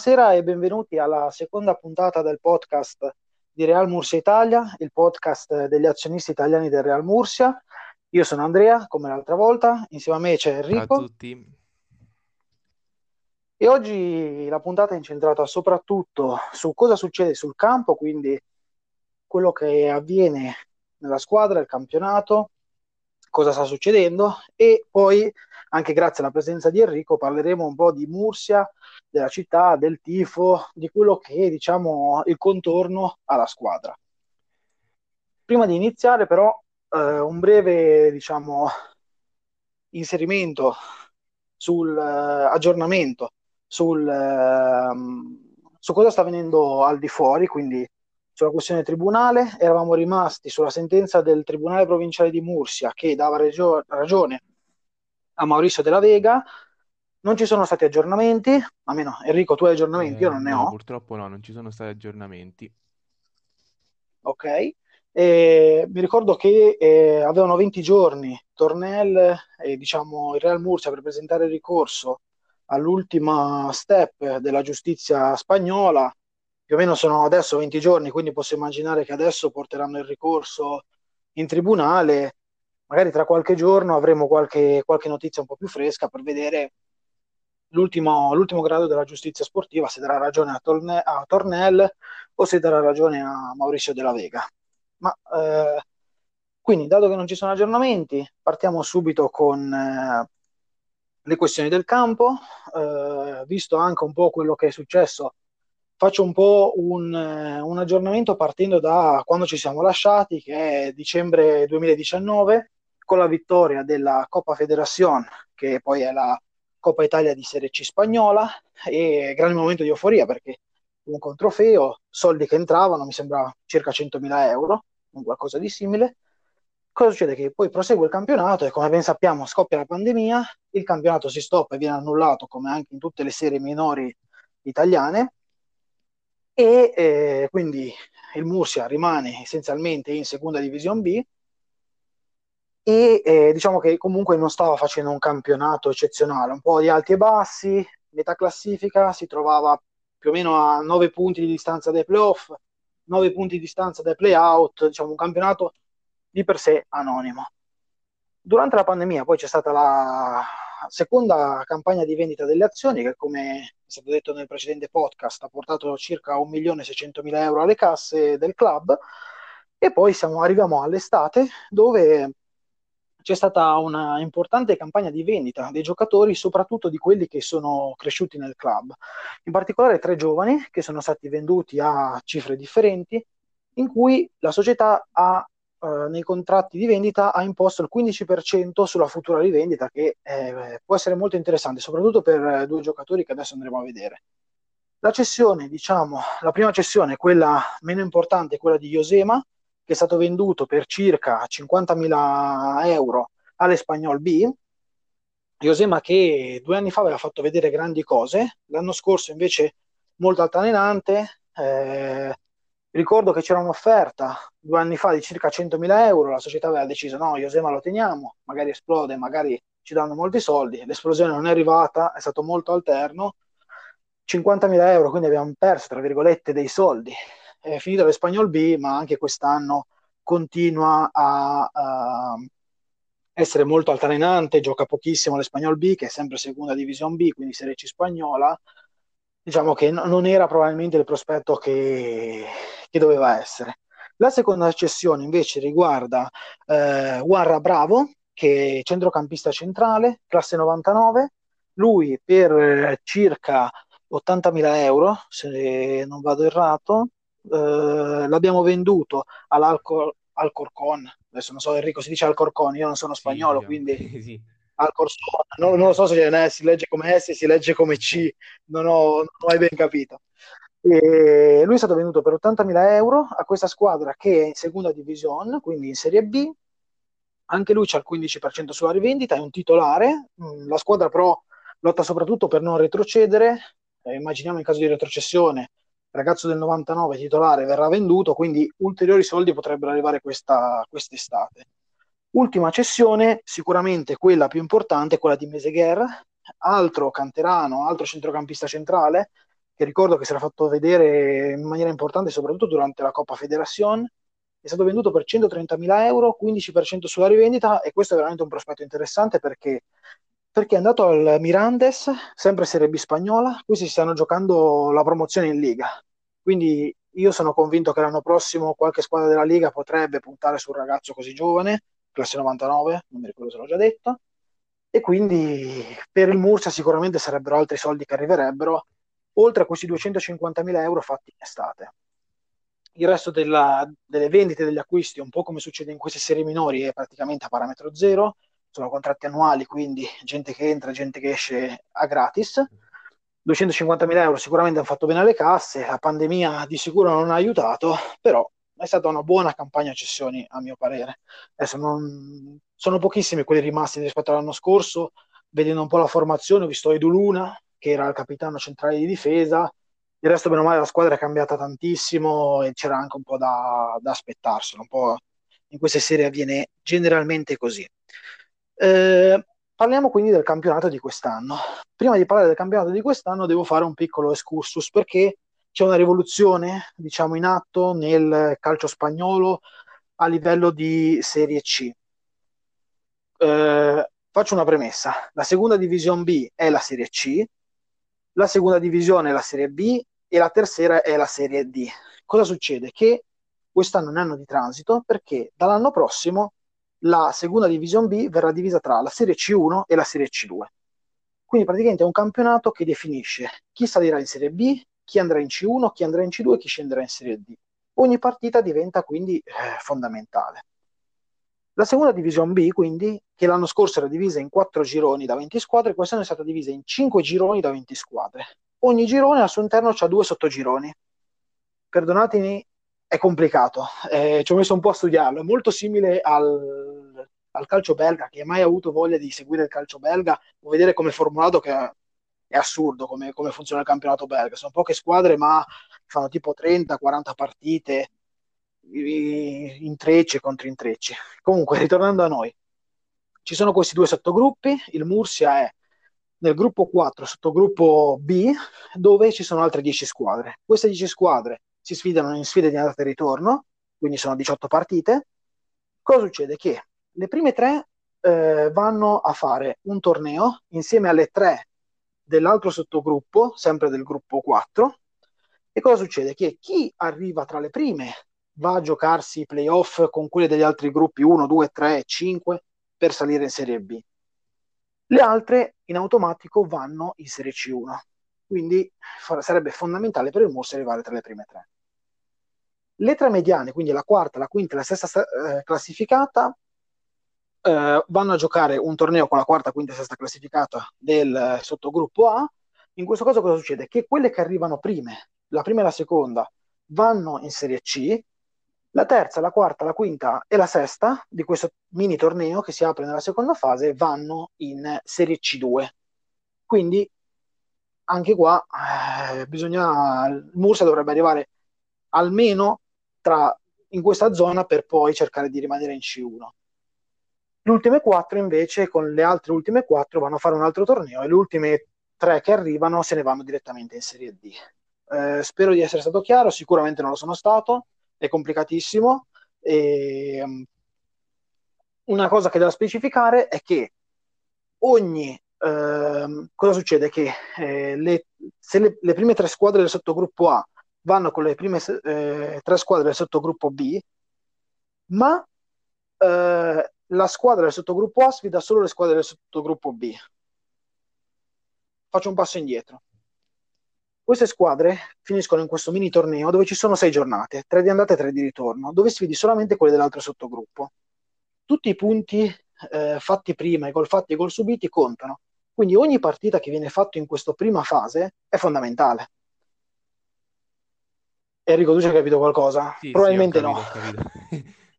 Buonasera e benvenuti alla seconda puntata del podcast di Real Mursia Italia, il podcast degli azionisti italiani del Real Mursia. Io sono Andrea, come l'altra volta, insieme a me c'è Enrico. Ciao a tutti. E oggi la puntata è incentrata soprattutto su cosa succede sul campo, quindi quello che avviene nella squadra, il campionato, cosa sta succedendo e poi anche grazie alla presenza di Enrico parleremo un po' di Mursia, della città, del tifo, di quello che è diciamo il contorno alla squadra. Prima di iniziare però eh, un breve diciamo inserimento sul eh, sul, eh, su cosa sta avvenendo al di fuori, quindi sulla questione tribunale, eravamo rimasti sulla sentenza del Tribunale Provinciale di Mursia che dava regio- ragione a Maurizio della Vega. Non ci sono stati aggiornamenti, almeno Enrico, tu hai aggiornamenti, Eh, io non ne no, ho. purtroppo no, non ci sono stati aggiornamenti. Ok. E mi ricordo che eh, avevano 20 giorni Tornel e diciamo il Real Murcia per presentare il ricorso all'ultima step della giustizia spagnola. Più o meno sono adesso 20 giorni, quindi posso immaginare che adesso porteranno il ricorso in tribunale. Magari tra qualche giorno avremo qualche, qualche notizia un po' più fresca per vedere l'ultimo, l'ultimo grado della giustizia sportiva, se darà ragione a, Torne, a Tornel o se darà ragione a Mauricio della Vega. Ma eh, quindi, dato che non ci sono aggiornamenti, partiamo subito con eh, le questioni del campo, eh, visto anche un po' quello che è successo. Faccio un po' un, un aggiornamento partendo da quando ci siamo lasciati, che è dicembre 2019, con la vittoria della Coppa Federación, che poi è la Coppa Italia di Serie C spagnola, e grande momento di euforia perché un trofeo, soldi che entravano, mi sembra circa 100.000 euro, un qualcosa di simile. Cosa succede? Che poi prosegue il campionato e come ben sappiamo scoppia la pandemia, il campionato si stoppa e viene annullato come anche in tutte le serie minori italiane e eh, quindi il Murcia rimane essenzialmente in seconda divisione B e eh, diciamo che comunque non stava facendo un campionato eccezionale, un po' di alti e bassi, metà classifica si trovava più o meno a 9 punti di distanza dai playoff, 9 punti di distanza dai playout, diciamo un campionato di per sé anonimo. Durante la pandemia poi c'è stata la seconda campagna di vendita delle azioni che come è stato detto nel precedente podcast ha portato circa 1.600.000 euro alle casse del club e poi siamo, arriviamo all'estate dove c'è stata una importante campagna di vendita dei giocatori, soprattutto di quelli che sono cresciuti nel club. In particolare tre giovani che sono stati venduti a cifre differenti, in cui la società ha Uh, nei contratti di vendita ha imposto il 15% sulla futura rivendita che eh, può essere molto interessante soprattutto per eh, due giocatori che adesso andremo a vedere la cessione diciamo la prima cessione quella meno importante quella di Iosema che è stato venduto per circa 50.000 euro all'Espagnol B. Iosema che due anni fa aveva fatto vedere grandi cose. L'anno scorso invece molto altalenante. Eh, Ricordo che c'era un'offerta due anni fa di circa 100.000 euro, la società aveva deciso no, Iosema lo teniamo, magari esplode, magari ci danno molti soldi, l'esplosione non è arrivata, è stato molto alterno, 50.000 euro, quindi abbiamo perso, tra virgolette, dei soldi. È finito l'Espagnol B, ma anche quest'anno continua a, a essere molto altalenante, gioca pochissimo l'Espagnol B, che è sempre seconda divisione B, quindi Serie C spagnola, diciamo che no, non era probabilmente il prospetto che, che, doveva essere. La seconda cessione invece riguarda eh, Guarra Bravo, che è centrocampista centrale, classe 99, lui per eh, circa 80.000 euro, se non vado errato, eh, l'abbiamo venduto all'Alcorcon, adesso non so Enrico si dice Alcorcon, io non sono spagnolo, Sì, quindi diciamo. sì. al Corsona. Non, non lo so se eh, si legge come S, si legge come C, non ho, non ho mai ben capito. E lui è stato venduto per 80.000 euro a questa squadra che è in seconda divisione, quindi in Serie B. Anche lui c'ha il 15% sulla rivendita, è un titolare. Mm, La squadra però lotta soprattutto per non retrocedere. Eh, immaginiamo in caso di retrocessione, ragazzo del 99 titolare verrà venduto, quindi ulteriori soldi potrebbero arrivare questa, quest'estate. Ultima cessione, sicuramente quella più importante, quella di Meseguer, altro canterano, altro centrocampista centrale, che ricordo che si era fatto vedere in maniera importante soprattutto durante la Coppa Federación, è stato venduto per 130.000 euro, 15% sulla rivendita e questo è veramente un prospetto interessante perché, perché è andato al Mirandes, sempre Serie B spagnola, questi stanno giocando la promozione in Liga. Quindi io sono convinto che l'anno prossimo qualche squadra della Liga potrebbe puntare su un ragazzo così giovane, classe 99, non mi ricordo se l'ho già detto, e quindi per il Murcia sicuramente sarebbero altri soldi che arriverebbero, oltre a questi 250.000 euro fatti in estate. Il resto della, delle vendite degli acquisti, un po' come succede in queste serie minori, è praticamente a parametro zero, sono contratti annuali, quindi gente che entra, gente che esce a gratis. 250.000 euro sicuramente hanno fatto bene alle casse, la pandemia di sicuro non ha aiutato, però è stata una buona campagna cessioni a mio parere. Adesso non, sono pochissimi quelli rimasti rispetto all'anno scorso, vedendo un po' la formazione, ho visto Edu Luna, che era il capitano centrale di difesa, il resto meno male la squadra è cambiata tantissimo e c'era anche un po' da, da aspettarselo, un po' in queste serie avviene generalmente così. Eh, parliamo quindi del campionato di quest'anno. Prima di parlare del campionato di quest'anno devo fare un piccolo excursus perché c'è una rivoluzione, diciamo, in atto nel calcio spagnolo a livello di Serie C. Eh, faccio una premessa: la seconda divisione B è la Serie C, la seconda divisione è la Serie B e la terza è la Serie D. Cosa succede? Che quest'anno è un anno di transito perché dall'anno prossimo la seconda divisione B verrà divisa tra la Serie C1 e la Serie C2. Quindi praticamente è un campionato che definisce chi salirà in Serie B, chi andrà in C1, chi andrà in C2 e chi scenderà in Serie D. Ogni partita diventa quindi eh, fondamentale. La seconda Division B, quindi, che l'anno scorso era divisa in quattro gironi da 20 squadre, quest'anno è stata divisa in cinque gironi da 20 squadre. Ogni girone al suo interno ha due sottogironi. Perdonatemi, è complicato, eh, ci ho messo un po' a studiarlo, è molto simile al, al calcio belga, chi ha mai avuto voglia di seguire il calcio belga può vedere come è formulato che è assurdo come, come, funziona il campionato belga. Sono poche squadre, ma fanno tipo 30-40 partite in trecce contro intrecci. Comunque, ritornando a noi, ci sono questi due sottogruppi. Il Mursia è nel gruppo 4, sottogruppo B, dove ci sono altre 10 squadre. Queste 10 squadre si sfidano in sfide di andata e ritorno, quindi sono 18 partite. Cosa succede? Che le prime tre eh, vanno a fare un torneo insieme alle tre dell'altro sottogruppo, sempre del gruppo 4. E cosa succede? Che chi arriva tra le prime va a giocarsi i playoff con quelli degli altri gruppi 1, 2, 3, 5 per salire in Serie B. Le altre in automatico vanno in Serie C1. Quindi sarebbe fondamentale per il Mursi arrivare tra le prime tre. Le tre mediane, quindi la quarta, la quinta e la sesta eh, classificata, eh, vanno a giocare un torneo con la quarta, quinta e sesta classificata del eh, sottogruppo A. In questo caso cosa succede? Che quelle che arrivano prime, la prima e la seconda, vanno in Serie C, la terza, la quarta, la quinta e la sesta di questo mini torneo che si apre nella seconda fase vanno in Serie C2. Quindi anche qua eh, bisogna, il Mursa dovrebbe arrivare almeno tra, in questa zona per poi cercare di rimanere in C1. Le ultime quattro invece, con le altre ultime quattro, vanno a fare un altro torneo e le ultime tre che arrivano se ne vanno direttamente in Serie D. Eh, spero di essere stato chiaro, sicuramente non lo sono stato, è complicatissimo. E, um, una cosa che da specificare è che ogni eh, cosa succede? Che eh, le, se le, le, prime tre squadre del sottogruppo A vanno con le prime eh, tre squadre del sottogruppo B, ma eh, la squadra del sottogruppo A sfida solo le squadre del sottogruppo B. Faccio un passo indietro. Queste squadre finiscono in questo mini torneo dove ci sono sei giornate, tre di andata e tre di ritorno, dove sfidi solamente quelle dell'altro sottogruppo. Tutti i punti eh, fatti prima, i gol fatti e i gol subiti contano. Quindi ogni partita che viene fatta in questa prima fase è fondamentale. Enrico, tu ci hai capito qualcosa? Sì, Probabilmente sì, capito,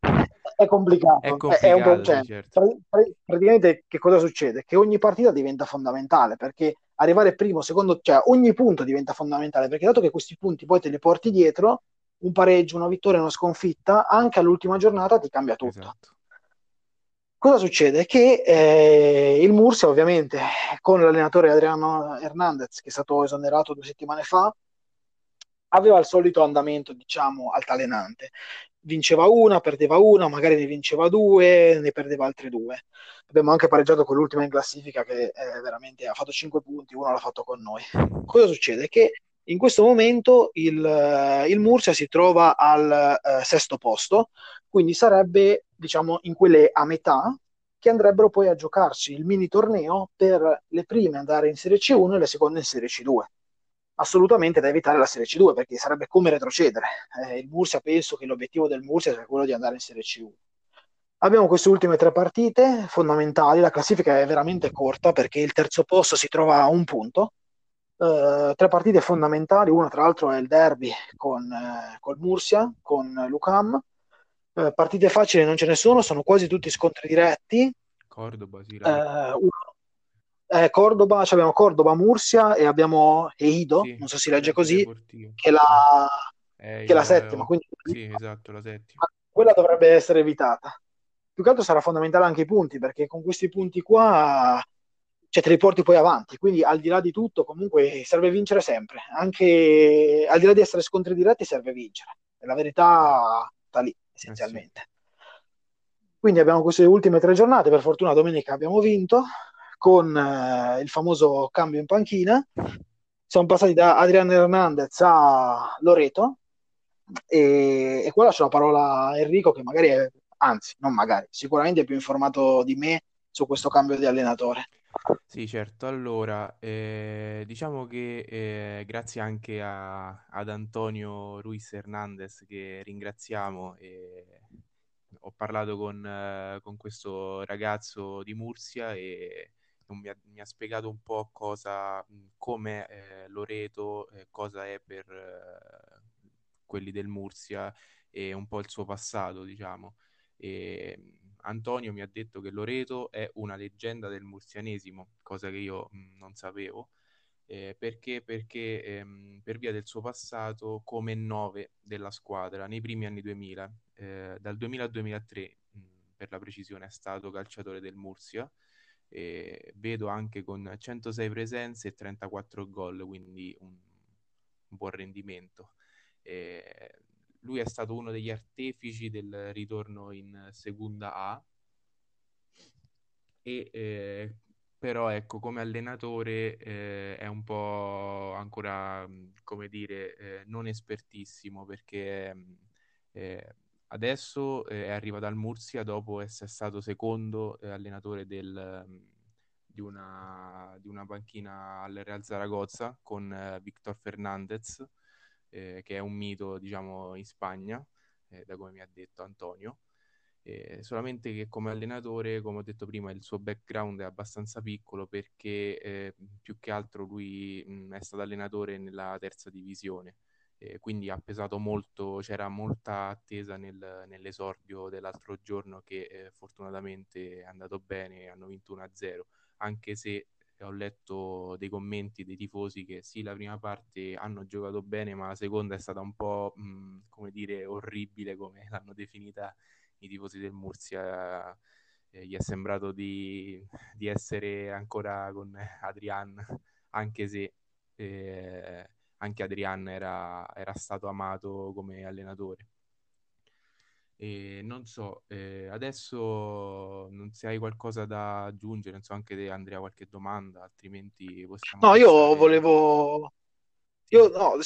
no. è complicato. È complicato, è un, cioè, certo. praticamente che cosa succede? Che ogni partita diventa fondamentale perché arrivare primo, secondo, cioè ogni punto diventa fondamentale perché dato che questi punti poi te li porti dietro, un pareggio, una vittoria, una sconfitta, anche all'ultima giornata ti cambia tutto. Esatto. Cosa succede? Che eh, il Murcia, ovviamente, con l'allenatore Adriano Hernandez, che è stato esonerato due settimane fa, aveva il solito andamento, diciamo, altalenante. Vinceva una, perdeva una, magari ne vinceva due, ne perdeva altre due. Abbiamo anche pareggiato con l'ultima in classifica che veramente ha fatto 5 punti, uno l'ha fatto con noi. Cosa succede? Che in questo momento il, il Murcia si trova al eh, sesto posto, quindi sarebbe diciamo in quelle a metà che andrebbero poi a giocarci il mini torneo per le prime andare in Serie C1 e le seconde in Serie C2. Assolutamente da evitare la Serie C2 perché sarebbe come retrocedere. Eh, il Murcia penso che l'obiettivo del Murcia sia quello di andare in Serie C1. Abbiamo queste ultime tre partite fondamentali, la classifica è veramente corta perché il terzo posto si trova a un punto, Uh, tre partite fondamentali, una tra l'altro è il derby con uh, col Mursia, con Lucam. Uh, partite facili non ce ne sono, sono quasi tutti scontri diretti. Cordoba, sì. Eh, Cordoba, cioè abbiamo Cordoba, Mursia e abbiamo Eido, sì, non so se si legge così, che è la, che è la settima. Quindi, sì, esatto, la settima. Quella dovrebbe essere evitata. Più che altro sarà fondamentale anche i punti, perché con questi punti qua cioè te li porti poi avanti. Quindi al di là di tutto, comunque serve vincere sempre. Anche al di là di essere scontri diretti, serve vincere. La verità sta lì, essenzialmente. Eh sì. Quindi abbiamo queste ultime tre giornate. Per fortuna domenica abbiamo vinto con eh, il famoso cambio in panchina. Siamo passati da Adriano Hernandez a Loreto. E, e qua lascio la parola a Enrico, che magari è, anzi, non magari, sicuramente è più informato di me su questo cambio di allenatore. Sì, certo. Allora, eh, diciamo che eh, grazie anche a- ad Antonio Ruiz Hernandez, che ringraziamo, e ho parlato con, eh, con questo ragazzo di Mursia e mi ha, mi ha spiegato un po' cosa, come eh, Loreto, eh, cosa è per eh, quelli del Mursia e un po' il suo passato, diciamo. E, Antonio mi ha detto che Loreto è una leggenda del mursianesimo, cosa che io mh, non sapevo. Eh, perché? Perché ehm, per via del suo passato come 9 della squadra nei primi anni 2000, eh, dal 2000 al 2003 mh, per la precisione è stato calciatore del Mursia, eh, vedo anche con 106 presenze e 34 gol, quindi un, un buon rendimento. Eh, lui è stato uno degli artefici del ritorno in seconda A e eh, però ecco come allenatore eh, è un po' ancora come dire eh, non espertissimo perché eh, adesso eh, è arrivato al Murcia dopo essere stato secondo eh, allenatore del, di, una, di, una, panchina al Real Zaragoza con Victor Fernandez eh, che è un mito, diciamo, in Spagna, eh, da come mi ha detto Antonio. Eh, solamente che come allenatore, come ho detto prima, il suo background è abbastanza piccolo perché eh, più che altro lui mh, è stato allenatore nella terza divisione. Eh, quindi ha pesato molto, c'era molta attesa nel, nell'esordio dell'altro giorno che eh, fortunatamente è andato bene, hanno vinto 1-0, anche se ho letto dei commenti dei tifosi che sì, la prima parte hanno giocato bene, ma la seconda è stata un po', mh, come dire, orribile, come l'hanno definita i tifosi del Murcia. Eh, gli è sembrato di, di, essere ancora con Adrian, anche se eh, anche Adrian era, era stato amato come allenatore. E non so, eh, adesso non se hai qualcosa da aggiungere, non so anche te Andrea qualche domanda, altrimenti possiamo... No, io passare... volevo... Io no,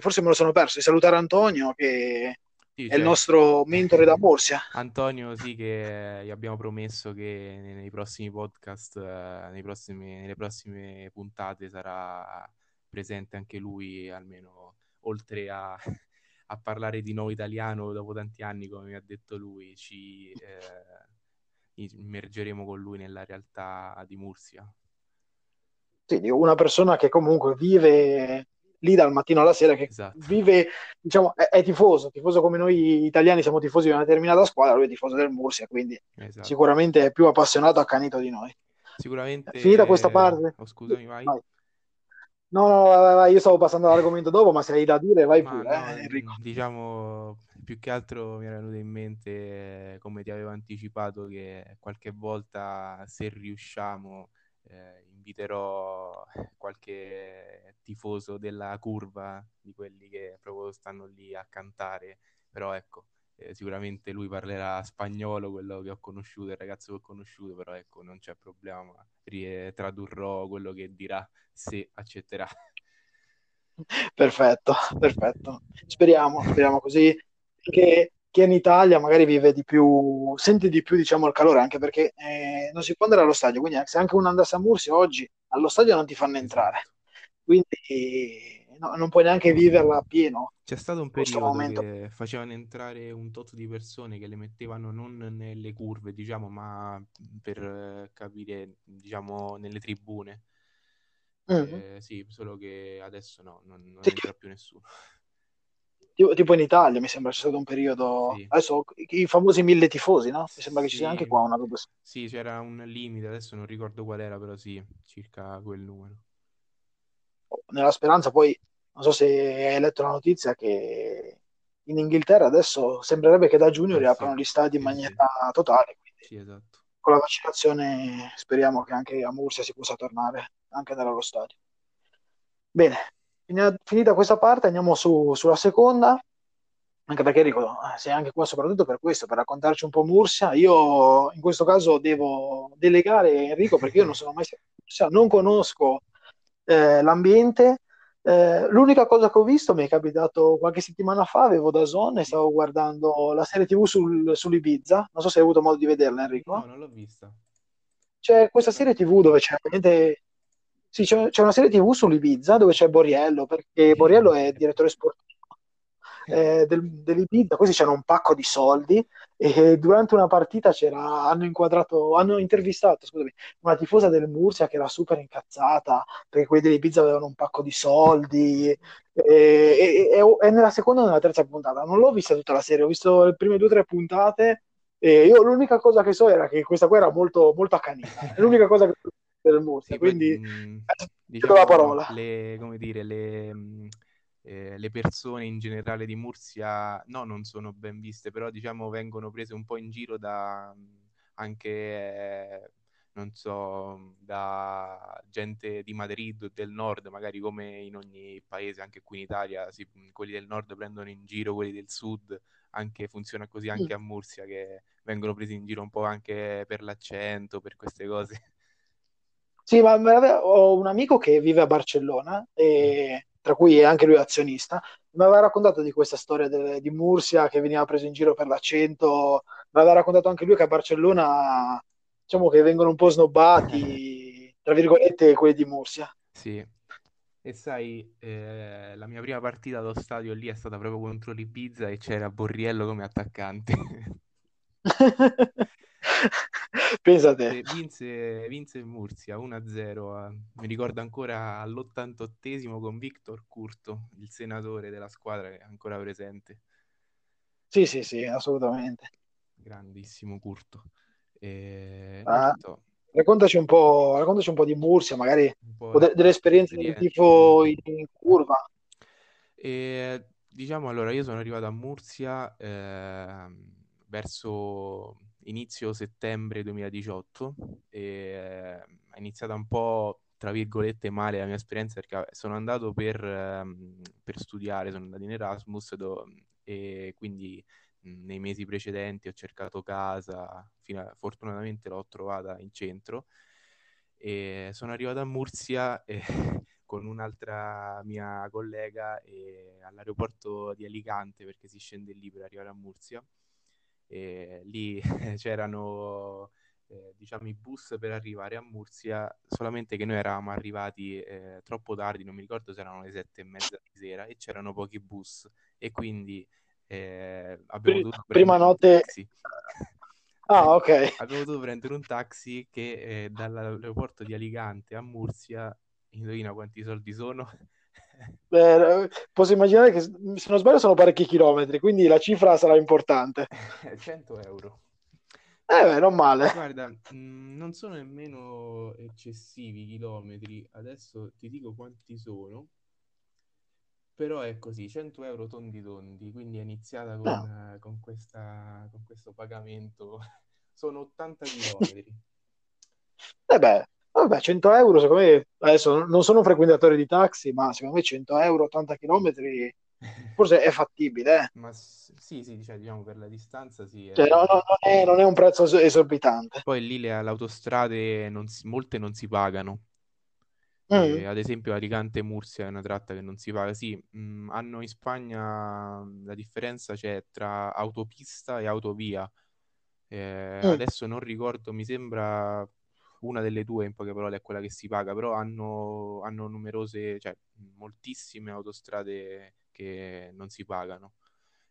forse me lo sono perso, di salutare Antonio che sì, è il nostro mentore da Borsia. Antonio, sì, che gli abbiamo promesso che nei prossimi podcast, eh, nei prossimi, nelle prossime puntate sarà presente anche lui, almeno oltre a a parlare di nuovo italiano dopo tanti anni, come mi ha detto lui, ci eh, immergeremo con lui nella realtà di Mursia. Sì, una persona che comunque vive lì dal mattino alla sera, che esatto. vive, diciamo, è, è, tifoso, tifoso come noi italiani siamo tifosi di una determinata squadra, lui è tifoso del Mursia, quindi esatto. sicuramente è più appassionato, accanito di noi. Sicuramente. Finita questa parte. Oh, scusami, vai. vai. No, no, vai, vai, io stavo passando all'argomento dopo, ma se hai da dire vai ma pure, no, eh, Enrico. Diciamo, più che altro mi era venuto in mente, come ti avevo anticipato, che qualche volta se riusciamo eh, inviterò qualche tifoso della curva, di quelli che proprio stanno lì a cantare, però ecco, eh, sicuramente lui parlerà spagnolo, quello che ho conosciuto, il ragazzo che ho conosciuto, però ecco, non c'è problema, tradurrò quello che dirà se accetterà. Perfetto, perfetto. Speriamo, speriamo così che chi è in Italia magari vive di più, sente di più diciamo il calore, anche perché eh, non si può andare allo stadio, quindi se anche uno andasse a Mursia oggi allo stadio non ti fanno entrare, quindi no, non puoi neanche viverla a pieno. C'è stato un periodo che facevano entrare un tot di persone che le mettevano non nelle curve, diciamo, ma per capire, diciamo, nelle tribune. Mm-hmm. Eh, sì, solo che adesso no, non, non sì. entra più nessuno. Tipo, tipo, in Italia mi sembra c'è stato un periodo. Sì. Adesso i famosi mille tifosi, no? Mi sembra che ci sia anche qua una roba. Sì, c'era un limite, adesso non ricordo qual era, però sì, circa quel numero. Nella speranza, poi non so se hai letto la notizia che in Inghilterra adesso sembrerebbe che da giugno eh, riaprano sì. gli stadi in maniera sì. totale. Sì, esatto. Con la vaccinazione speriamo che anche a Mursia si possa tornare anche dallo stadio. Bene, finita questa parte andiamo su, sulla seconda, anche perché Enrico eh, sei anche qua soprattutto per questo, per raccontarci un po' Mursia. Io in questo caso devo delegare Enrico perché io non sono mai stato in Mursia, non conosco eh, l'ambiente. Eh, l'unica cosa che ho visto mi è capitato qualche settimana fa, avevo da Zone e stavo guardando la serie TV sul, sull'Ibiza. Non so se hai avuto modo di vederla, Enrico. No, non l'ho vista. C'è questa serie TV dove c'è sì, c'è, c'è, una serie TV sull'Ibiza dove c'è Boriello, perché Boriello è direttore sportivo eh, del, dell'Ibiza, questi c'hanno un pacco di soldi e durante una partita hanno inquadrato, hanno intervistato scusami, una tifosa del Murcia che era super incazzata perché quelli dell'Ibiza avevano un pacco di soldi e, e, e, e nella seconda e nella terza puntata non l'ho vista tutta la serie, ho visto le prime due o tre puntate e io l'unica cosa che so era che questa qua era molto, molto accanita. È l'unica cosa che del Murcia, sì, quindi mh, mm, diciamo, la parola. Le, come dire, le, mm, eh, le, persone in generale di Murcia no, non sono ben viste, però diciamo vengono prese un po' in giro da mm, anche eh, non so, da gente di Madrid o del nord, magari come in ogni paese, anche qui in Italia, si, quelli del nord prendono in giro quelli del sud, anche, funziona così anche a Murcia, che vengono presi in giro un po' anche per l'accento, per queste cose. Sì, ma ho un amico che vive a Barcellona, e, tra cui è anche lui azionista, mi aveva raccontato di questa storia de, di Mursia che veniva preso in giro per l'accento, mi aveva raccontato anche lui che a Barcellona diciamo che vengono un po' snobbati, tra virgolette, quelli di Mursia. Sì, e sai, eh, la mia prima partita allo stadio lì è stata proprio contro l'Ibiza e c'era Borriello come attaccante. Pensate. Vinse, vinse Murcia 1-0, mi ricordo ancora all'88esimo con Victor Curto, il senatore della squadra che è ancora presente. Sì, sì, sì, assolutamente. Grandissimo Curto. E... Ah, raccontaci, un po', raccontaci un po' di Murcia, magari po de- delle esperienze del tifo in, in curva. E, diciamo allora, io sono arrivato a Murcia eh, verso inizio settembre 2018 e eh, è iniziata un po' tra virgolette male la mia esperienza perché sono andato per, um, per studiare, sono andato in Erasmus do, e quindi nei mesi precedenti ho cercato casa, a, fortunatamente l'ho trovata in centro e sono arrivato a Murcia e, con un'altra mia collega all'aeroporto di Alicante perché si scende lì per arrivare a Murcia e lì c'erano eh, diciamo i bus per arrivare a Murcia, solamente che noi eravamo arrivati eh, troppo tardi, non mi ricordo se erano le sette e mezza di sera e c'erano pochi bus e quindi eh, abbiamo dovuto prima notte Ah, ok. Abbiamo dovuto prendere un taxi che eh, dall'aeroporto di Alicante a Murcia, indovina quanti soldi sono? Beh, posso immaginare che se non sbaglio sono parecchi chilometri, quindi la cifra sarà importante. 100 euro. Eh beh, non male. Guarda, mh, mm, non sono nemmeno eccessivi i chilometri, adesso ti dico quanti sono, però è così, 100 euro tondi tondi, quindi è iniziata con, no. uh, con, questa, con questo pagamento, sono 80 chilometri. Eh beh, Vabbè, 100 euro, secondo me, adesso non sono un frequentatore di taxi, ma secondo me 100 euro, 80 km, forse è fattibile. Eh. Ma sì, sì, cioè, diciamo per la distanza sì. Cioè, no, no, non, è, non, è, un prezzo esorbitante. Poi lì le, le autostrade, non si, molte non si pagano. Mm. ad esempio Alicante-Mursia è una tratta che non si paga. Sì, mh, mm, hanno in Spagna la differenza c'è tra autopista e autovia. Eh, mm. Adesso non ricordo, mi sembra una delle due in poche parole è quella che si paga, però hanno, hanno numerose, cioè moltissime autostrade che non si pagano.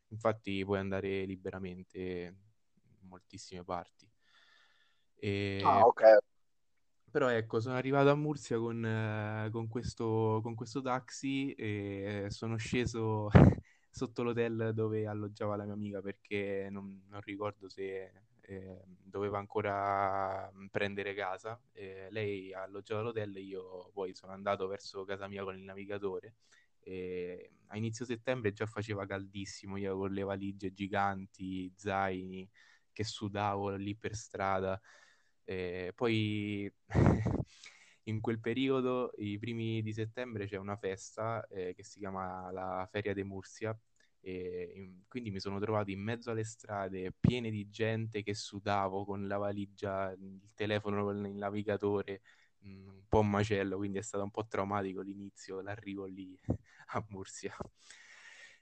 Infatti puoi andare liberamente in moltissime parti. E... Ah, ok. Però ecco, sono arrivato a Murcia con, eh, con, questo, con questo taxi e sono sceso sotto l'hotel dove alloggiava la mia amica perché non, non ricordo se eh, doveva ancora mm, prendere casa. Eh, lei ha alloggiato all'hotel io poi sono andato verso casa mia con il navigatore. E a inizio settembre già faceva caldissimo, io con le valigie giganti, zaini, che sudavo lì per strada. E poi in quel periodo, i primi di settembre, c'è una festa eh, che si chiama la Feria de Murcia e quindi mi sono trovato in mezzo alle strade piene di gente che sudavo con la valigia, il telefono con il navigatore, un po' macello, quindi è stato un po' traumatico l'inizio, l'arrivo lì a Mursia.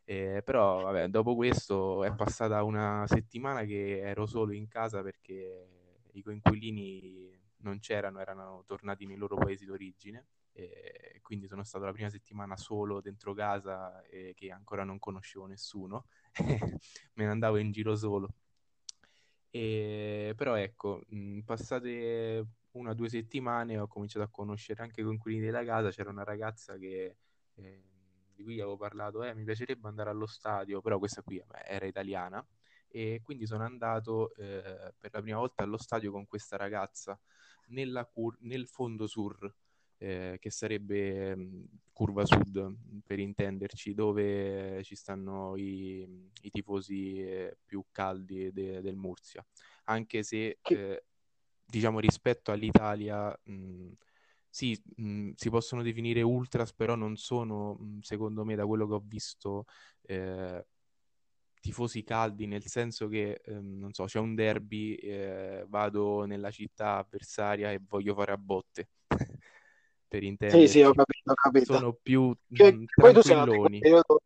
Eh, però vabbè, dopo questo è passata una settimana che ero solo in casa perché i coinquilini non c'erano, erano tornati nei loro paesi d'origine e quindi sono stato la prima settimana solo dentro casa e che ancora non conoscevo nessuno, me ne andavo in giro solo. E, però ecco, mh, passate una o due settimane ho cominciato a conoscere anche i coinquilini della casa, c'era una ragazza che, eh, di cui avevo parlato, eh, mi piacerebbe andare allo stadio, però questa qui era italiana e quindi sono andato eh, per la prima volta allo stadio con questa ragazza cur- nel fondo sur eh, che sarebbe mh, Curva Sud, per intenderci, dove ci stanno i, i tifosi eh, più caldi de- del Murcia. Anche se, eh, diciamo, rispetto all'Italia, mh, sì, mh, si possono definire ultras, però non sono, secondo me, da quello che ho visto, eh, tifosi caldi, nel senso che, ehm, non so, c'è un derby, eh, vado nella città avversaria e voglio fare a botte per intenderci. Sì, sì, ho capito, ho capito. Sono più che, mh, poi tu sei, periodo,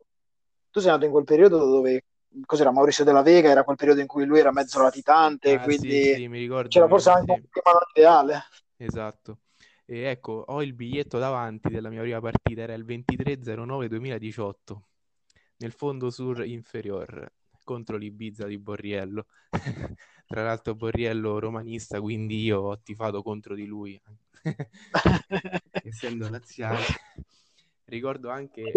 tu sei, andato in quel periodo dove cos'era Maurizio della Vega, era quel periodo in cui lui era mezzo latitante, ah, quindi sì, sì, mi ricordo, c'era forse anche un clima ideale. Esatto. E ecco, ho il biglietto davanti della mia prima partita, era il 23-09-2018, nel fondo sur inferior, contro l'Ibiza di Borriello. Tra l'altro Borriello romanista, quindi io ho tifato contro di lui, essendo laziale. Ricordo anche...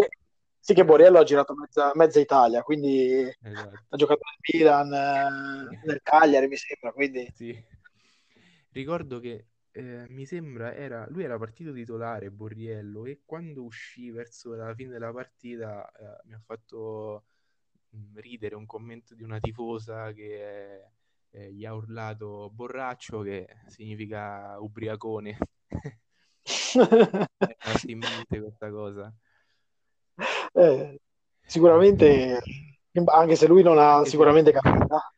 Sì, che Borriello ha girato mezza, mezza Italia, quindi esatto. ha giocato nel Milan, eh, nel Cagliari, mi sembra, quindi... Sì. Ricordo che eh, mi sembra era, lui era partito titolare Borriello e quando uscì verso la fine della partita eh, mi ha fatto ridere un commento di una tifosa che eh, gli ha urlato borraccio che significa ubriacone. È in mente questa cosa. Eh, sicuramente, anche se lui non ha sicuramente se... capito.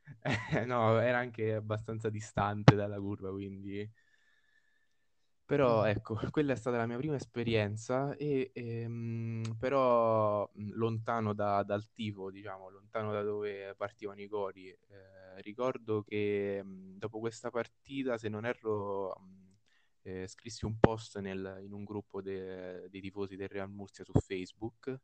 Eh, no, era anche abbastanza distante dalla curva, quindi... Però ecco, quella è stata la mia prima esperienza, e, ehm, però lontano da, dal tifo, diciamo, lontano da dove partivano i cori. Eh, ricordo che mh, dopo questa partita, se non erro, mh, eh, scrissi un post nel, in un gruppo de, dei tifosi del Real Murcia su Facebook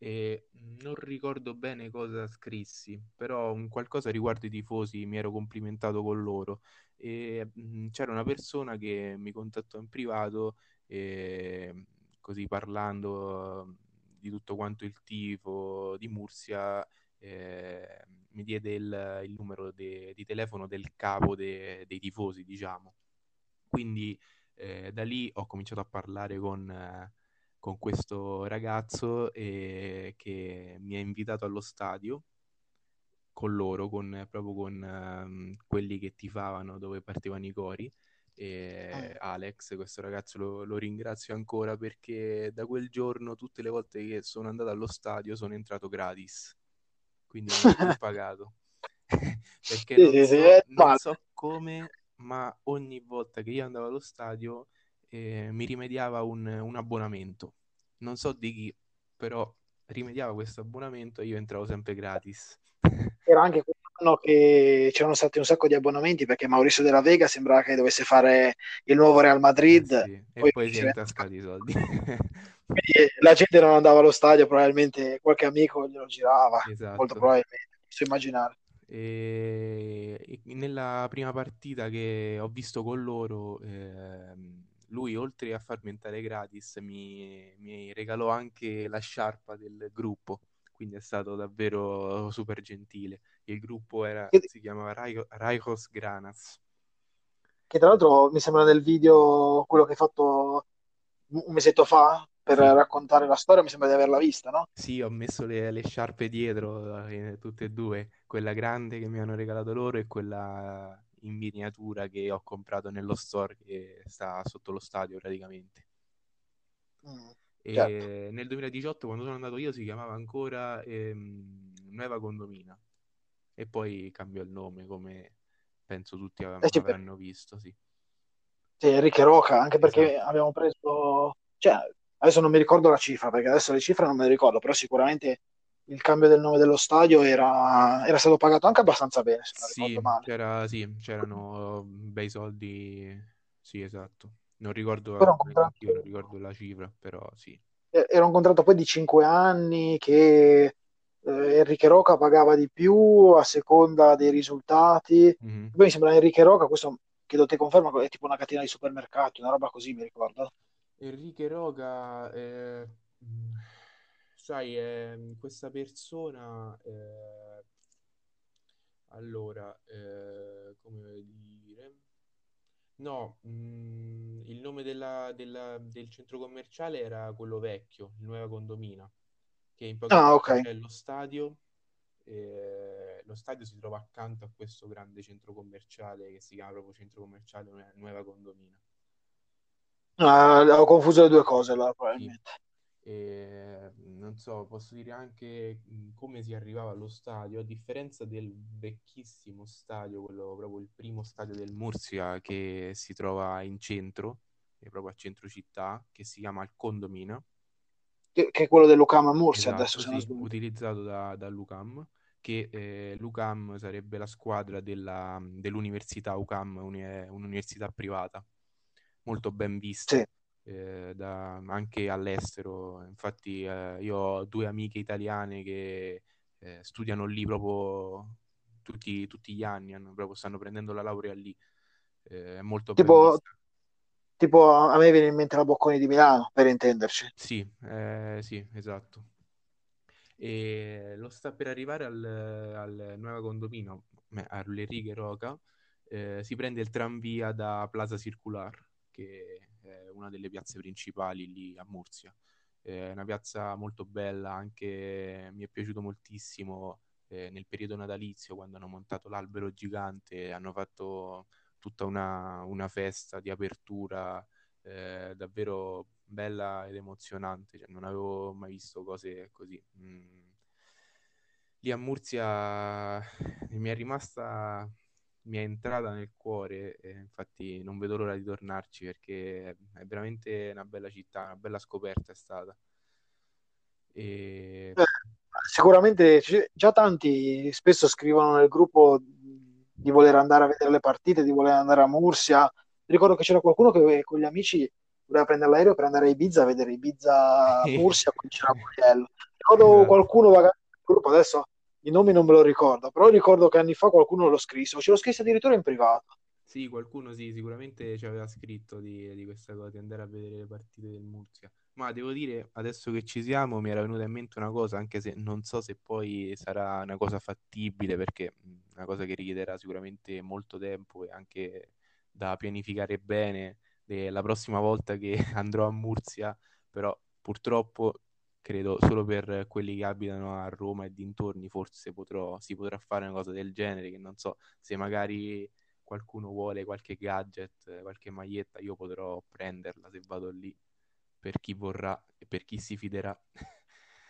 e non ricordo bene cosa scrissi, però un qualcosa riguardo i tifosi mi ero complimentato con loro e mh, c'era una persona che mi contattò in privato e così parlando di tutto quanto il tifo di Murcia eh, mi diede il, il numero de, di telefono del capo de, dei tifosi, diciamo. Quindi eh, da lì ho cominciato a parlare con, con questo ragazzo eh, che mi ha invitato allo stadio con loro, con, proprio con um, quelli che tifavano dove partivano i cori E Alex, questo ragazzo lo, lo, ringrazio ancora perché da quel giorno tutte le volte che sono andato allo stadio sono entrato gratis, quindi non ho pagato. perché non, so, non so come, ma ogni volta che io andavo allo stadio eh, mi rimediava un, un, abbonamento. Non so di chi, però rimediava questo abbonamento e io entravo sempre gratis. Era anche quell'anno che c'erano stati un sacco di abbonamenti perché Maurizio della Vega sembrava che dovesse fare il nuovo Real Madrid eh sì. e poi, si è intascati i soldi. Quindi la gente non andava allo stadio, probabilmente qualche amico glielo girava, esatto. molto probabilmente, posso immaginare. E nella prima partita che ho visto con loro, eh, lui oltre a farmi entrare gratis mi, mi, regalò anche la sciarpa del gruppo, quindi è stato davvero super gentile. Il gruppo era, che... si chiamava Raikos Granas. Che tra l'altro mi sembra nel video quello che hai fatto un mesetto fa per sì. raccontare la storia, mi sembra di averla vista, no? Sì, ho messo le, le sciarpe dietro, eh, tutte e due, quella grande che mi hanno regalato loro e quella in miniatura che ho comprato nello store che sta sotto lo stadio praticamente. Mm, certo. nel 2018, quando sono andato io, si chiamava ancora ehm, Nueva Condomina e poi cambiò il nome, come penso tutti av- eh, avranno visto. Sì. sì, Enrique Roca, anche perché esatto. abbiamo preso, cioè, adesso non mi ricordo la cifra, perché adesso le cifre non me le ricordo, però sicuramente il cambio del nome dello stadio era, era stato pagato anche abbastanza bene, se non sì, ricordo male. C'era, sì, c'erano bei soldi, sì, esatto. Non ricordo, contratto... io non ricordo la cifra, però sì. Era un contratto poi di 5 anni che eh, Enrique Roca pagava di più a seconda dei risultati. Mm-hmm. Poi mi sembra Enrique Roca, questo chiedo te conferma, è tipo una catena di supermercati, una roba così, mi ricordo. Enrique Roca... Eh sai, eh, questa persona, eh, allora, eh, come dire, no, mm, il nome della, della, del centro commerciale era quello vecchio, il Nuova Condomina, che in poche ah, okay. c'è lo stadio, lo stadio si trova accanto a questo grande centro commerciale che si chiama proprio centro commerciale Nuova Condomina. Ah, ho confuso le due cose allora, probabilmente. E, non so, posso dire anche come si arrivava allo stadio, a differenza del vecchissimo stadio, quello proprio il primo stadio del Murcia che si trova in centro, proprio a centro città, che si chiama il Condomina. Che, che è quello dell'Ucam a Murcia esatto, adesso, se sì, utilizzato da, dall'Ucam, che eh, l'Ucam sarebbe la squadra della, dell'università UCAM, un'università privata, molto ben vista. Sì eh, da, anche all'estero. Infatti eh, io ho due amiche italiane che eh, studiano lì proprio tutti, tutti gli anni, hanno, proprio stanno prendendo la laurea lì. Eh, è molto tipo, tipo a me viene in mente la Bocconi di Milano, per intenderci. Sì, eh, sì, esatto. E lo sta per arrivare al, al nuovo condominio, alle righe Roca, eh, si prende il tranvia da Plaza Circular, che è una delle piazze principali lì a Murcia. È una piazza molto bella, anche mi è piaciuto moltissimo eh, nel periodo natalizio quando hanno montato l'albero gigante, hanno fatto tutta una, una festa di apertura eh, davvero bella ed emozionante, cioè, non avevo mai visto cose così. Mm. Lì a Murcia mi è rimasta mi è entrata nel cuore e infatti non vedo l'ora di tornarci perché è veramente una bella città, una bella scoperta è stata. E... Eh, sicuramente già tanti spesso scrivono nel gruppo di voler andare a vedere le partite, di voler andare a Mursia. Ricordo che c'era qualcuno che con gli amici voleva prendere l'aereo per andare a Ibiza a vedere Ibiza Mursia con c'era Muriello. Ricordo esatto. qualcuno nel gruppo adesso i nomi non me lo ricordo, però ricordo che anni fa qualcuno lo scrisse, o ce lo scrisse addirittura in privato. Sì, qualcuno sì, sicuramente ci aveva scritto di, di, questa cosa, di andare a vedere le partite del Murcia. Ma devo dire, adesso che ci siamo, mi era venuta in mente una cosa, anche se non so se poi sarà una cosa fattibile, perché è una cosa che richiederà sicuramente molto tempo e anche da pianificare bene la prossima volta che andrò a Murcia, però purtroppo credo solo per quelli che abitano a Roma e dintorni forse potrò, si potrà fare una cosa del genere, che non so se magari qualcuno vuole qualche gadget, qualche maglietta, io potrò prenderla se vado lì per chi vorrà e per chi si fiderà.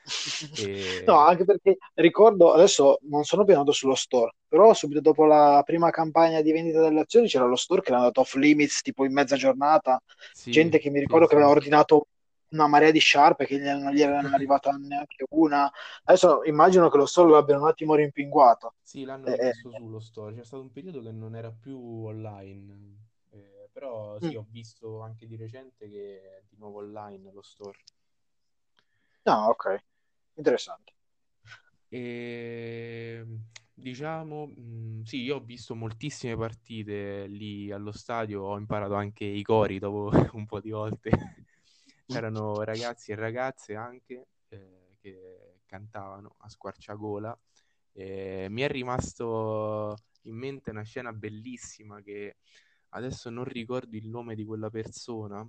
e... No, anche perché ricordo, adesso non sono più andato sullo store, però subito dopo la prima campagna di vendita delle azioni c'era lo store che era andato off limits tipo in mezza giornata, sì, gente che mi ricordo sì, che aveva ordinato una marea di sciarpe che non gli era arrivata neanche una. Adesso immagino che lo store l'abbiano un attimo rimpinguato. Sì, l'hanno eh, messo sullo store. C'è stato un periodo che non era più online, eh, però sì, mm. ho visto anche di recente che è di nuovo online lo store. Ah, ok, interessante. E diciamo, mh, mm, sì, io ho visto moltissime partite lì allo stadio, ho imparato anche i cori dopo un po' di volte c'erano ragazzi e ragazze anche eh, che cantavano a squarciagola. E mi è rimasto in mente una scena bellissima che adesso non ricordo il nome di quella persona.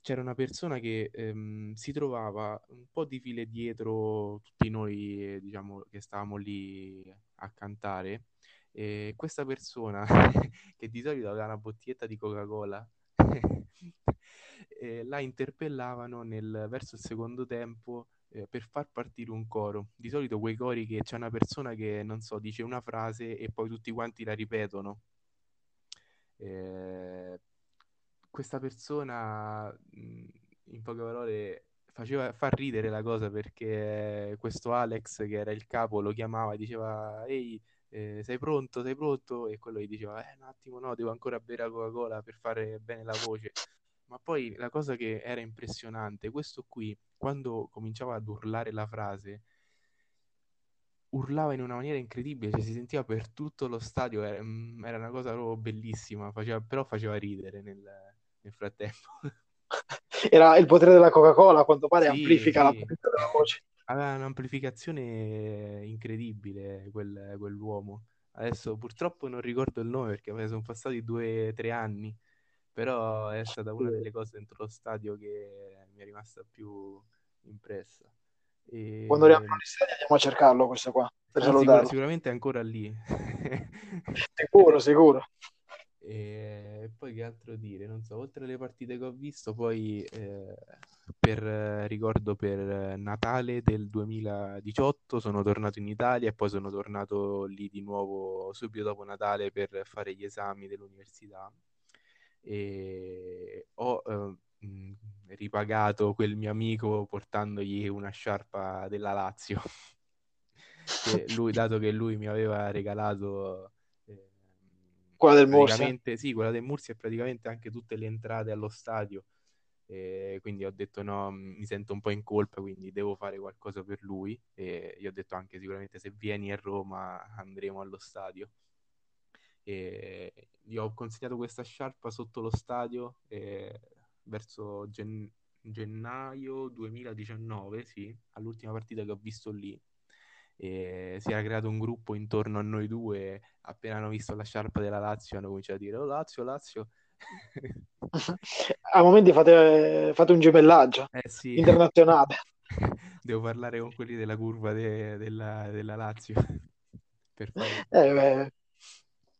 C'era una persona che ehm, si trovava un po' di file dietro tutti noi, eh, diciamo, che stavamo lì a cantare. E questa persona, che di solito aveva una bottiglietta di Coca-Cola, eh, la interpellavano nel, verso il secondo tempo eh, per far partire un coro. Di solito quei cori che c'è una persona che, non so, dice una frase e poi tutti quanti la ripetono. Eh, questa persona, in poche parole, faceva far ridere la cosa perché questo Alex, che era il capo, lo chiamava e diceva ehi, eh, sei pronto, sei pronto? E quello gli diceva, eh, un attimo no, devo ancora bere la Coca-Cola per fare bene la voce. Ma poi la cosa che era impressionante, questo qui, quando cominciava ad urlare la frase, urlava in una maniera incredibile, cioè si sentiva per tutto lo stadio, era, mm, era una cosa proprio bellissima, faceva, però faceva ridere nel, nel frattempo. Era il potere della Coca-Cola, a quanto pare sì, amplifica sì. la potenza della voce. Aveva un'amplificazione incredibile quel, quell'uomo. Adesso purtroppo non ricordo il nome perché sono passati due o tre anni però è stata una delle cose dentro lo stadio che mi è rimasta più impressa. E... Quando arriviamo agli stadi andiamo a cercarlo questo qua, per ah, sicur- sicuramente è ancora lì. sicuro, sicuro. E poi che altro dire? Non so, oltre alle partite che ho visto, poi eh, per ricordo per Natale del 2018 sono tornato in Italia e poi sono tornato lì di nuovo subito dopo Natale per fare gli esami dell'università e ho eh, ripagato quel mio amico portandogli una sciarpa della Lazio. lui, dato che lui mi aveva regalato eh, quella del Murcia. Sì, quella del Murcia e praticamente anche tutte le entrate allo stadio. E quindi ho detto no, mi sento un po' in colpa, quindi devo fare qualcosa per lui. E gli ho detto anche sicuramente se vieni a Roma andremo allo stadio e gli ho consegnato questa sciarpa sotto lo stadio eh, verso gen- gennaio 2019, sì, all'ultima partita che ho visto lì. E si era creato un gruppo intorno a noi due. Appena hanno visto la sciarpa della Lazio, hanno cominciato a dire: Oh, Lazio, Lazio. a momenti fate, fate un gemellaggio eh, sì. internazionale. Devo parlare con quelli della curva de- della, della Lazio. per. Eh, beh,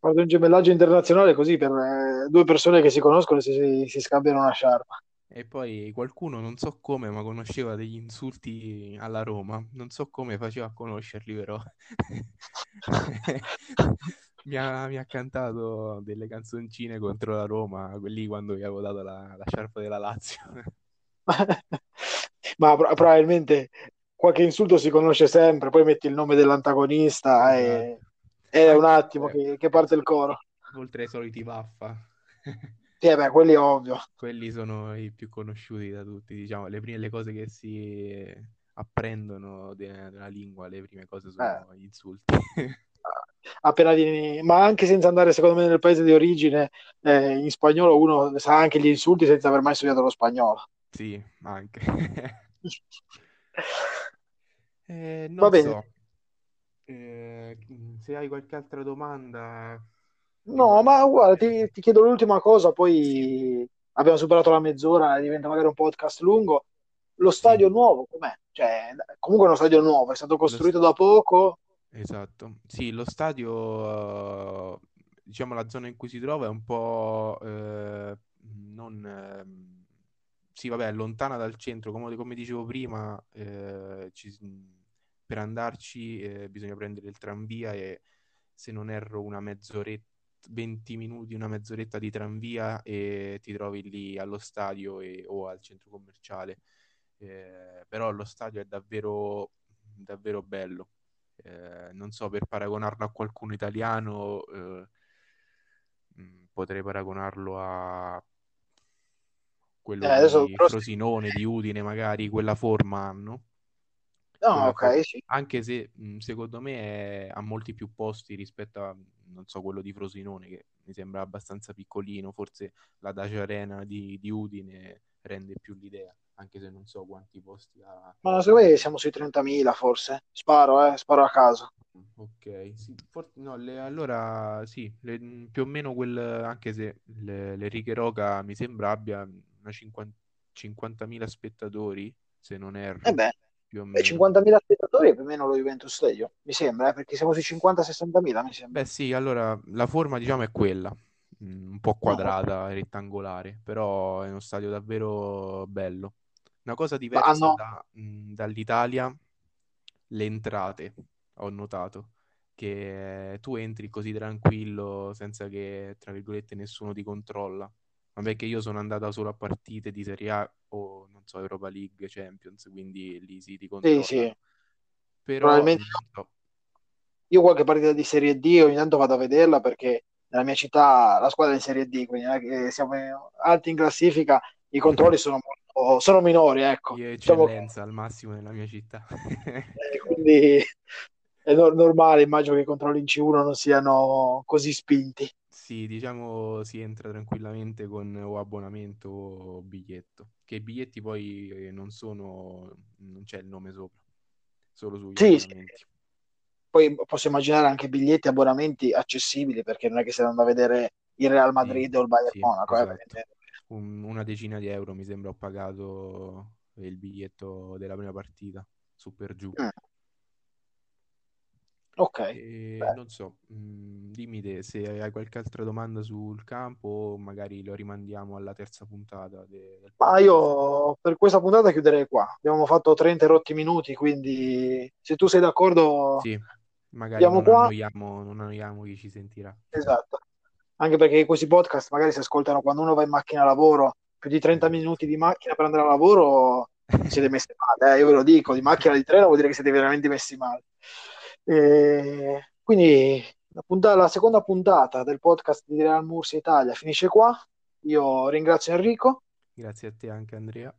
Guarda un gemellaggio internazionale così per eh, due persone che si conoscono e si, si scambiano una sciarpa. E poi qualcuno, non so come, ma conosceva degli insulti alla Roma. Non so come faceva a conoscerli, però. mi, ha, mi, ha, cantato delle canzoncine contro la Roma, quelli quando gli avevo dato la, la sciarpa della Lazio. ma pro- probabilmente qualche insulto si conosce sempre, poi metti il nome dell'antagonista e esatto. È un attimo che, che, parte il coro. Oltre ai soliti vaffa. Sì, beh, quelli è ovvio. Quelli sono i più conosciuti da tutti, diciamo, le prime le cose che si apprendono della lingua, le prime cose sono eh. gli insulti. Appena vieni, ma anche senza andare secondo me nel paese di origine, eh, in spagnolo uno sa anche gli insulti senza aver mai studiato lo spagnolo. Sì, anche. eh, Va bene. so, eh, se hai qualche altra domanda... No, ma guarda, ti, ti chiedo l'ultima cosa, poi sì. abbiamo superato la mezz'ora, diventa magari un podcast lungo. Lo stadio sì. nuovo, com'è? Cioè, comunque è uno stadio nuovo, è stato costruito st- da poco. Esatto, sì, lo stadio uh, diciamo, la zona in cui si trova è un po' eh, non... Eh, sì, vabbè, lontana dal centro, come, come dicevo prima, eh, ci, per andarci eh, bisogna prendere il tranvia e se non erro una mezz'oretta, 20 minuti, una mezz'oretta di tranvia e ti trovi lì allo stadio e, o al centro commerciale. Eh, però lo stadio è davvero, davvero bello. Eh, non so, per paragonarlo a qualcuno italiano, eh, mm, potrei paragonarlo a quello eh, adesso, di. Frosinone, di Udine, magari quella forma hanno. No, ok, forma. sì. Anche se secondo me è, ha molti più posti rispetto a, non so, quello di Frosinone, che mi sembra abbastanza piccolino, forse la Dacia Arena di, di Udine rende più l'idea anche se non so quanti posti ha. Ma secondo me siamo sui 30.000 forse. Sparo, eh, sparo a caso. Ok, sì, for- no, le, allora sì, le, più o meno quel, anche se le, le Righe Roca mi sembra abbia una 50, 50.000 spettatori, se non erro. Eh beh, più o meno. 50.000 spettatori è più o meno lo Juventus Stadio, mi sembra, eh, perché siamo sui 50-60.000, mi sembra. Beh sì, allora la forma diciamo è quella, mm, un po' quadrata, no. rettangolare, però è uno stadio davvero bello. Una cosa diversa no. da, mh, dall'Italia, le entrate, ho notato, che tu entri così tranquillo senza che, tra virgolette, nessuno ti controlla. Vabbè che io sono andato solo a partite di Serie A o, so, Europa League, Champions, quindi lì si ti controlla. Sì, sì. Però, Probabilmente so. io qualche partita di Serie D ogni tanto vado a vederla perché nella mia città la squadra è in Serie D, quindi non è che siamo alti in classifica, i controlli sono molto sono minori, ecco. Io diciamo eccellenza al massimo nella mia città. eh, quindi è no- normale, immagino che i controlli in C1 non siano così spinti. Sì, diciamo si entra tranquillamente con o abbonamento o biglietto, che i biglietti poi eh, non sono, non c'è il nome sopra, solo sugli sì, abbonamenti. Sì. Poi posso immaginare anche biglietti e abbonamenti accessibili, perché non è che stai andando a vedere il Real Madrid sì, o il Bayern sì, Monaco, eh, esatto. eh, un, una decina di euro mi sembra ho pagato il biglietto della prima partita, su per giù. Mm. Ok. Non so, mh, mm, dimmi te se hai qualche altra domanda sul campo magari lo rimandiamo alla terza puntata. De, del Ma io per questa puntata chiuderei qua. Abbiamo fatto 30 rotti minuti, quindi se tu sei d'accordo... Sì, magari non annoiamo, non annoiamo chi ci sentirà. Esatto anche perché questi podcast magari si ascoltano quando uno va in macchina a lavoro, più di 30 minuti di macchina per andare a lavoro, siete messi male, eh? io ve lo dico, di macchina di treno vuol dire che siete veramente messi male. E quindi la, puntata, la, seconda puntata del podcast di Real Murcia Italia finisce qua. Io ringrazio Enrico. Grazie a te anche Andrea.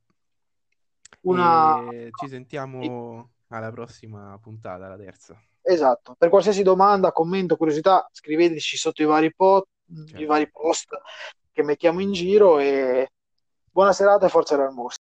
Una... ci sentiamo alla prossima puntata, la terza. Esatto. Per qualsiasi domanda, commento, curiosità, scriveteci sotto i vari post certo. i vari post che mettiamo in giro e buona serata e forza Real Murcia.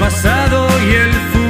pasado y el futuro.